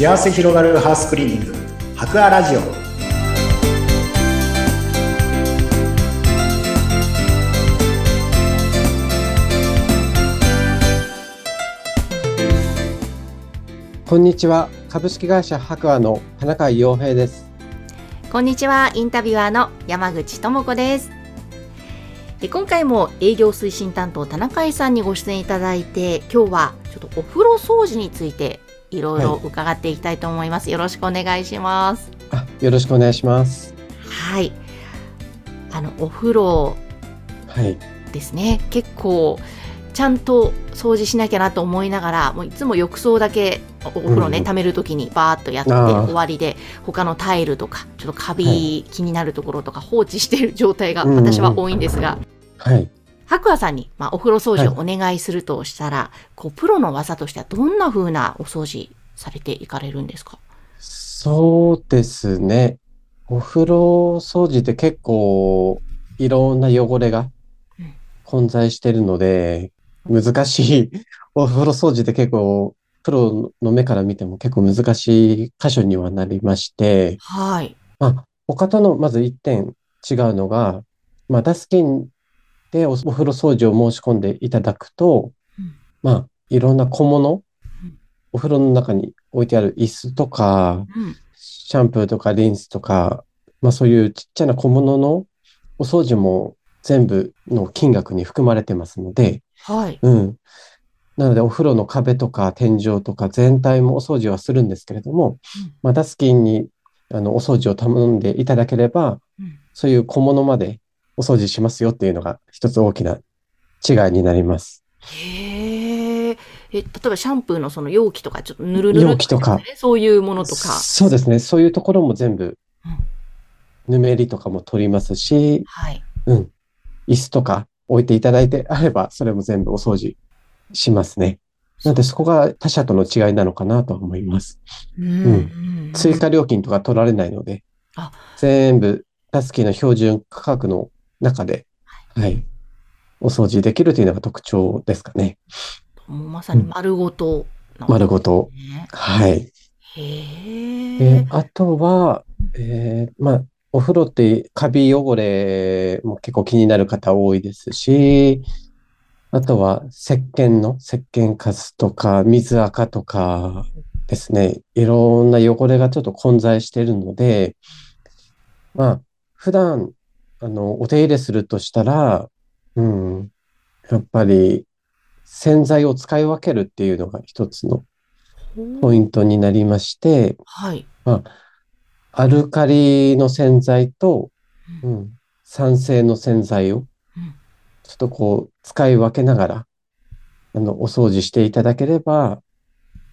幸せ広がるハウスクリーニング。博アラジオ。こんにちは。株式会社博アの田中洋平です。こんにちは、インタビュアーの山口智子です。で今回も営業推進担当田中井さんにご出演いただいて、今日はちょっとお風呂掃除についてい。ろいろ伺っていきたいと思います。よろしくお願いします。あよろしくお願いします。はい。あのお風呂はい。ですね。結構ちゃんと掃除しなきゃなと思いながら、もういつも浴槽だけおお風呂ね、うん溜めるときにバーっとやって終わりで、他のタイルとか、ちょっとカビ、は気になるところとか放置している状態が私は多いんですが、はい白亜さんに、まあ、お風呂掃除をお願いするとしたら、こうプロの技としてはどんな風なお掃除されていかれるんですか？そうですね。お風呂掃除って結構いろんな汚れがうん混在してるので難しい。お風呂掃除って結構プロの目から見ても結構難しい箇所にはなりまして。はい。まあ、他とのまず一点違うのが、まあ、ダスキンでおお風呂掃除を申し込んでいただくと、うんまあ、いろんな小物うん、お風呂の中に置いてある椅子とか、うん。シャンプーとかリンスとか、まあそういうちっちゃな小物のお掃除も全部の金額に含まれてますので、はい。うん。なので、お風呂の壁とか天井とか全体もお掃除はするんですけれども、うんまあ、ダスキンにあのお掃除を頼んでいただければ、うんそういう小物までお掃除しますよっていうのが一つ大きな違いになります。へえ。え、例えばシャンプーのその容器とか、ちょっとぬるぬる容器とかねそういうものとか。そうですね。そういうところも全部、ぬめりとかも取りますし、はい。うん。椅子とか置いていただいてあれば、それも全部お掃除しますね。なので、そこが他社との違いなのかなとは思います。うんうん追加料金とか取られないのであ、全部、タスキーの標準価格の中で、はい、お掃除できるというのが特徴ですかね。もうまさに丸ごとね、丸ごと。はい。へでえ。あとは、えーまあ、お風呂ってカビ汚れも結構気になる方多いですし、あとは石鹸の石鹸カスとか水垢とかですね、いろんな汚れがちょっと混在しているので、まあ、普段、あの、お手入れするとしたら、うん、やっぱり洗剤を使い分けるっていうのが一つのポイントになりまして、はい。アルカリの洗剤と、ううんん、酸性の洗剤をうんちょっとこう使い分けながら、あの、お掃除していただければ、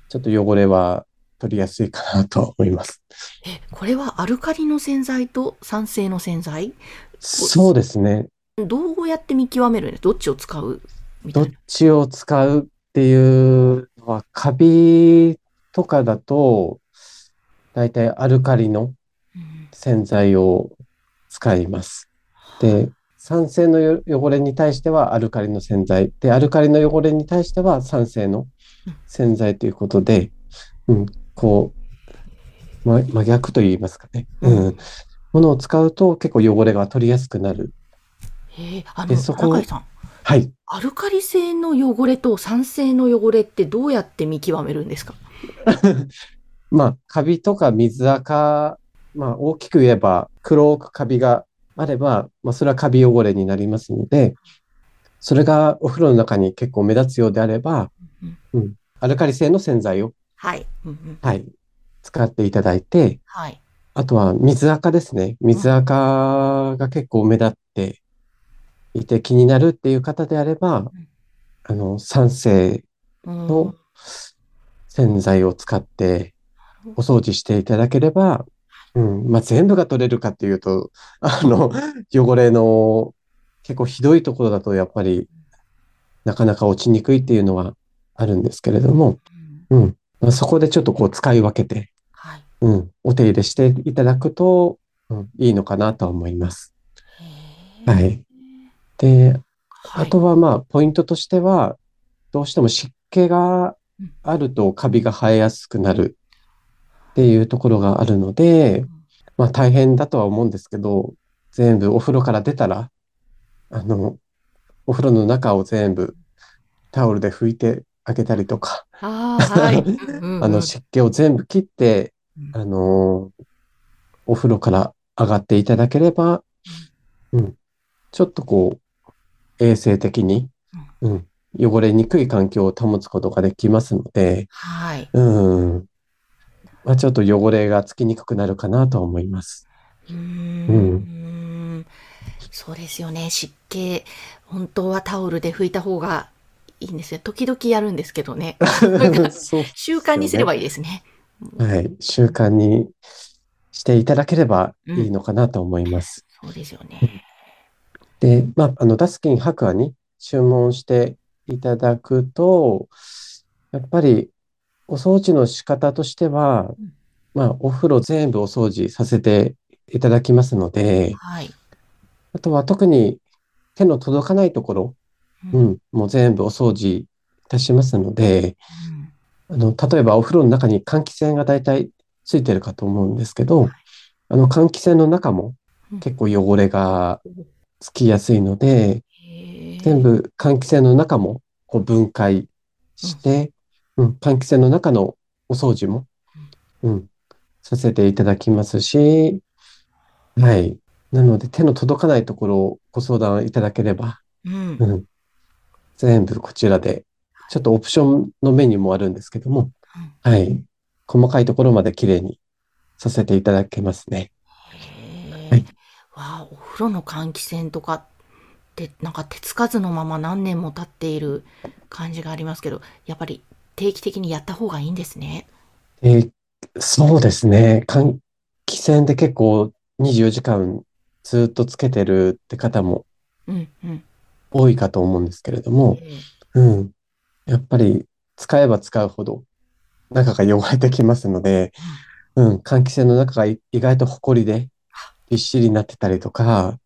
ちょっと汚れは取りやすいかなと思います。え、これはアルカリの洗剤と酸性の洗剤？そうですね。どうやって見極めるんですどっちを使うみたどっ。ちを使うっていうのは、カビとかだと、だいたいアルカリのうん洗剤を使います。で、酸性のよ汚れに対してはアルカリの洗剤。で、アルカリの汚れに対しては酸性の洗剤ということで、うん、こう、ま、真逆と言いますかね。うん。ものを使うと結構汚れが取りやすくなる。へえ、あの、でそこはい。アルカリ性の汚れと酸性の汚れってどうやって見極めるんですか？まあ、カビとか水垢、まあ、大きく言えば黒くカビがあれば、まあ、それはカビ汚れになりますので、それがお風呂の中に結構目立つようであれば、うんうん、アルカリ性の洗剤を、はい。はい、使っていただいて、はい。あとは水垢ですね。水垢が結構目立っていて気になるっていう方であればん、あの、酸性うん。の洗剤を使ってお掃除していただければ、うん、まあ、全部が取れるかっていうと、あの、汚れの結構ひどいところだとやっぱりなかなか落ちにくいっていうのはあるんですけれども、うん。うん、まあ、そこでちょっとこう使い分けて、はい。うん、お手入れしていただくと、うん、いいのかなと思います。はい。で、はい。あとはまあ、ポイントとしては、どうしても湿気があるとカビが生えやすくなるっていうところがあるので、まあ大変だとは思うんですけど、全部お風呂から出たら、あの、お風呂の中を全部タオルで拭いてあげたりとか、ああ、はい。あの湿気を全部切って、うんあのお風呂から上がっていただければ、うん、ちょっとこう、衛生的に、うん、汚れにくい環境を保つことができますので、はい。うん、まあ、ちょっと汚れがつきにくくなるかなとは思います。うーんそうですよね。湿気、本当はタオルで拭いた方がいいんですよ。時々やるんですけど ね。習慣にすればいいですね。はい、習慣にしていただければいいのかなと思います。そうですよね。で、まあ、あの、ダスキン白亜に注文していただくと、やっぱりお掃除の仕方としてはうん、まあ、お風呂全部お掃除させていただきますので、はい。あとは特に手の届かないところ、ううんん、もう全部お掃除いたしますので、うんあの、例えばお風呂の中に換気扇が大体ついてるかと思うんですけど、あの換気扇の中も結構汚れがつきやすいので、全部換気扇の中もこう分解して、うん、換気扇の中のお掃除も、うん、させていただきますし、はい。なので手の届かないところをご相談いただければ、うん。うん、全部こちらで、ちょっとオプションのメニューもあるんですけども、はい。細かいところまで綺麗にさせていただけますね。はいわあ、お風呂の換気扇とかって、なんか手つかずのまま何年も経っている感じがありますけど、やっぱり定期的にやった方がいいんですね。えーそうですね。換気扇で結構24時間ずっとつけてるって方もうん、うん。多いかと思うんですけれども、えうん。やっぱり使えば使うほど中が汚れてきますので、うん、換気扇の中がい意外とホコリでびっしりになってたりとか、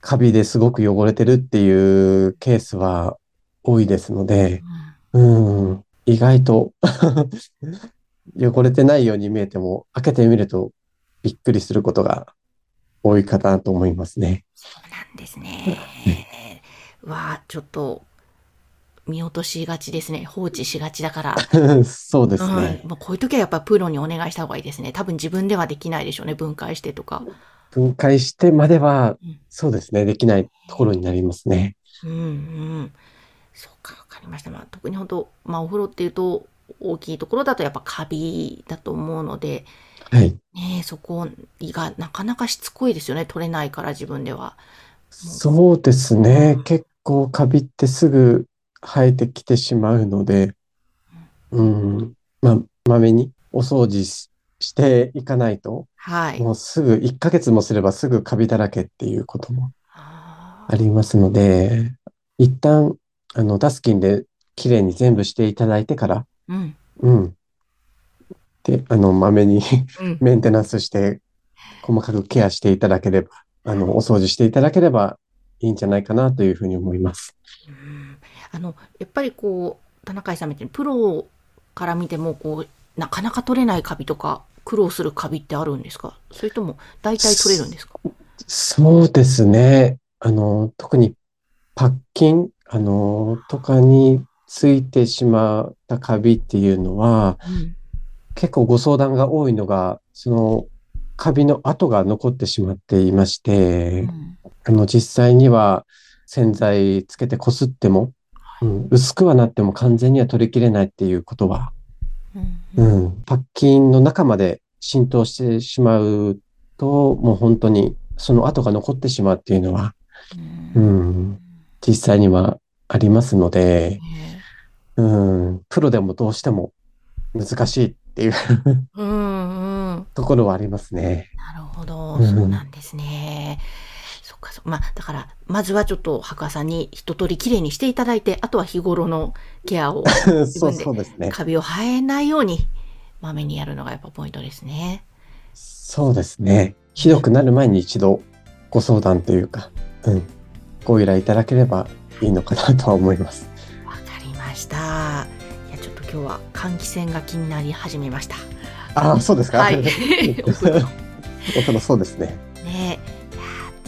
カビですごく汚れてるっていうケースは多いですので、うん、意外と 汚れてないように見えても、開けてみるとびっくりすることが多いかなと思いますね。そうなんですね。わあ、ちょっと見落としがちですね。放置しがちだから。そうですね。うん、もうこういう時はやっぱプロにお願いした方がいいですね。多分自分ではできないでしょうね。分解してとか。分解してまではうん、そうですね、できないところになりますね。うんうん。そうか、わかりました。まあ、特に本当、まあ、お風呂っていうと、大きいところだとやっぱカビだと思うので、はい。ねえそこがなかなかしつこいですよね。取れないから自分では。そうですね。結構カビってすぐ生えてきてしまうので、うん、まあ、まめにお掃除ししていかないと、はい。もうすぐ1ヶ月もすればすぐカビだらけっていうこともあありますので、一旦、あの、ダスキンできれいに全部していただいてから、ーうん。うん。で、あの、まめにうん。メンテナンスして、細かくケアしていただければ、あの、お掃除していただければいいんじゃないかなというふうに思います。うんあの、やっぱりこう、田中さんみたいにプロから見ても、こう、なかなか取れないカビとか、苦労するカビってあるんですか？それとも、大体取れるんですか？そうですね。あの、特にパッキン、あの、とかについてしまったカビっていうのは、うん。結構ご相談が多いのが、その、カビの跡が残ってしまっていまして、うんあの、実際には洗剤つけてこすっても、うん、薄くはなっても完全には取りきれないっていうことは、ううん。ん、パッキンの中まで浸透してしまうと、もう本当にその跡が残ってしまうっていうのは、ううん。ん、実際にはありますので、ねうん、プロでもどうしても難しいっていううん。うん。ところはありますね。なるほど、うん。そうなん。ですね。そっかそっか。まあ、だから、まずはちょっと白亜さんに一通りきれいにしていただいて、あとは日頃のケアを、そうそうですね。カビを生えないように、まめにやるのがやっぱポイントですね。そうですね。ひどくなる前に一度ご相談というか、うん、ご依頼いただければいいのかなとは思います。わかりました。いや、ちょっと今日は換気扇が気になり始めました。ああ、そうですか？はい お風呂お風呂そうですね。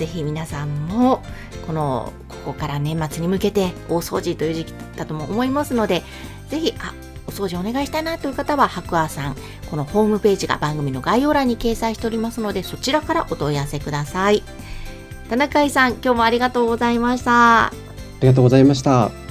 ぜひ皆さんもこのここから年末に向けて大掃除という時期だとも思いますのでぜひあお掃除お願いしたいなという方は白亜さんこのホームページが番組の概要欄に掲載しておりますのでそちらからお問い合わせください田中井さん今日もありがとうございましたありがとうございました。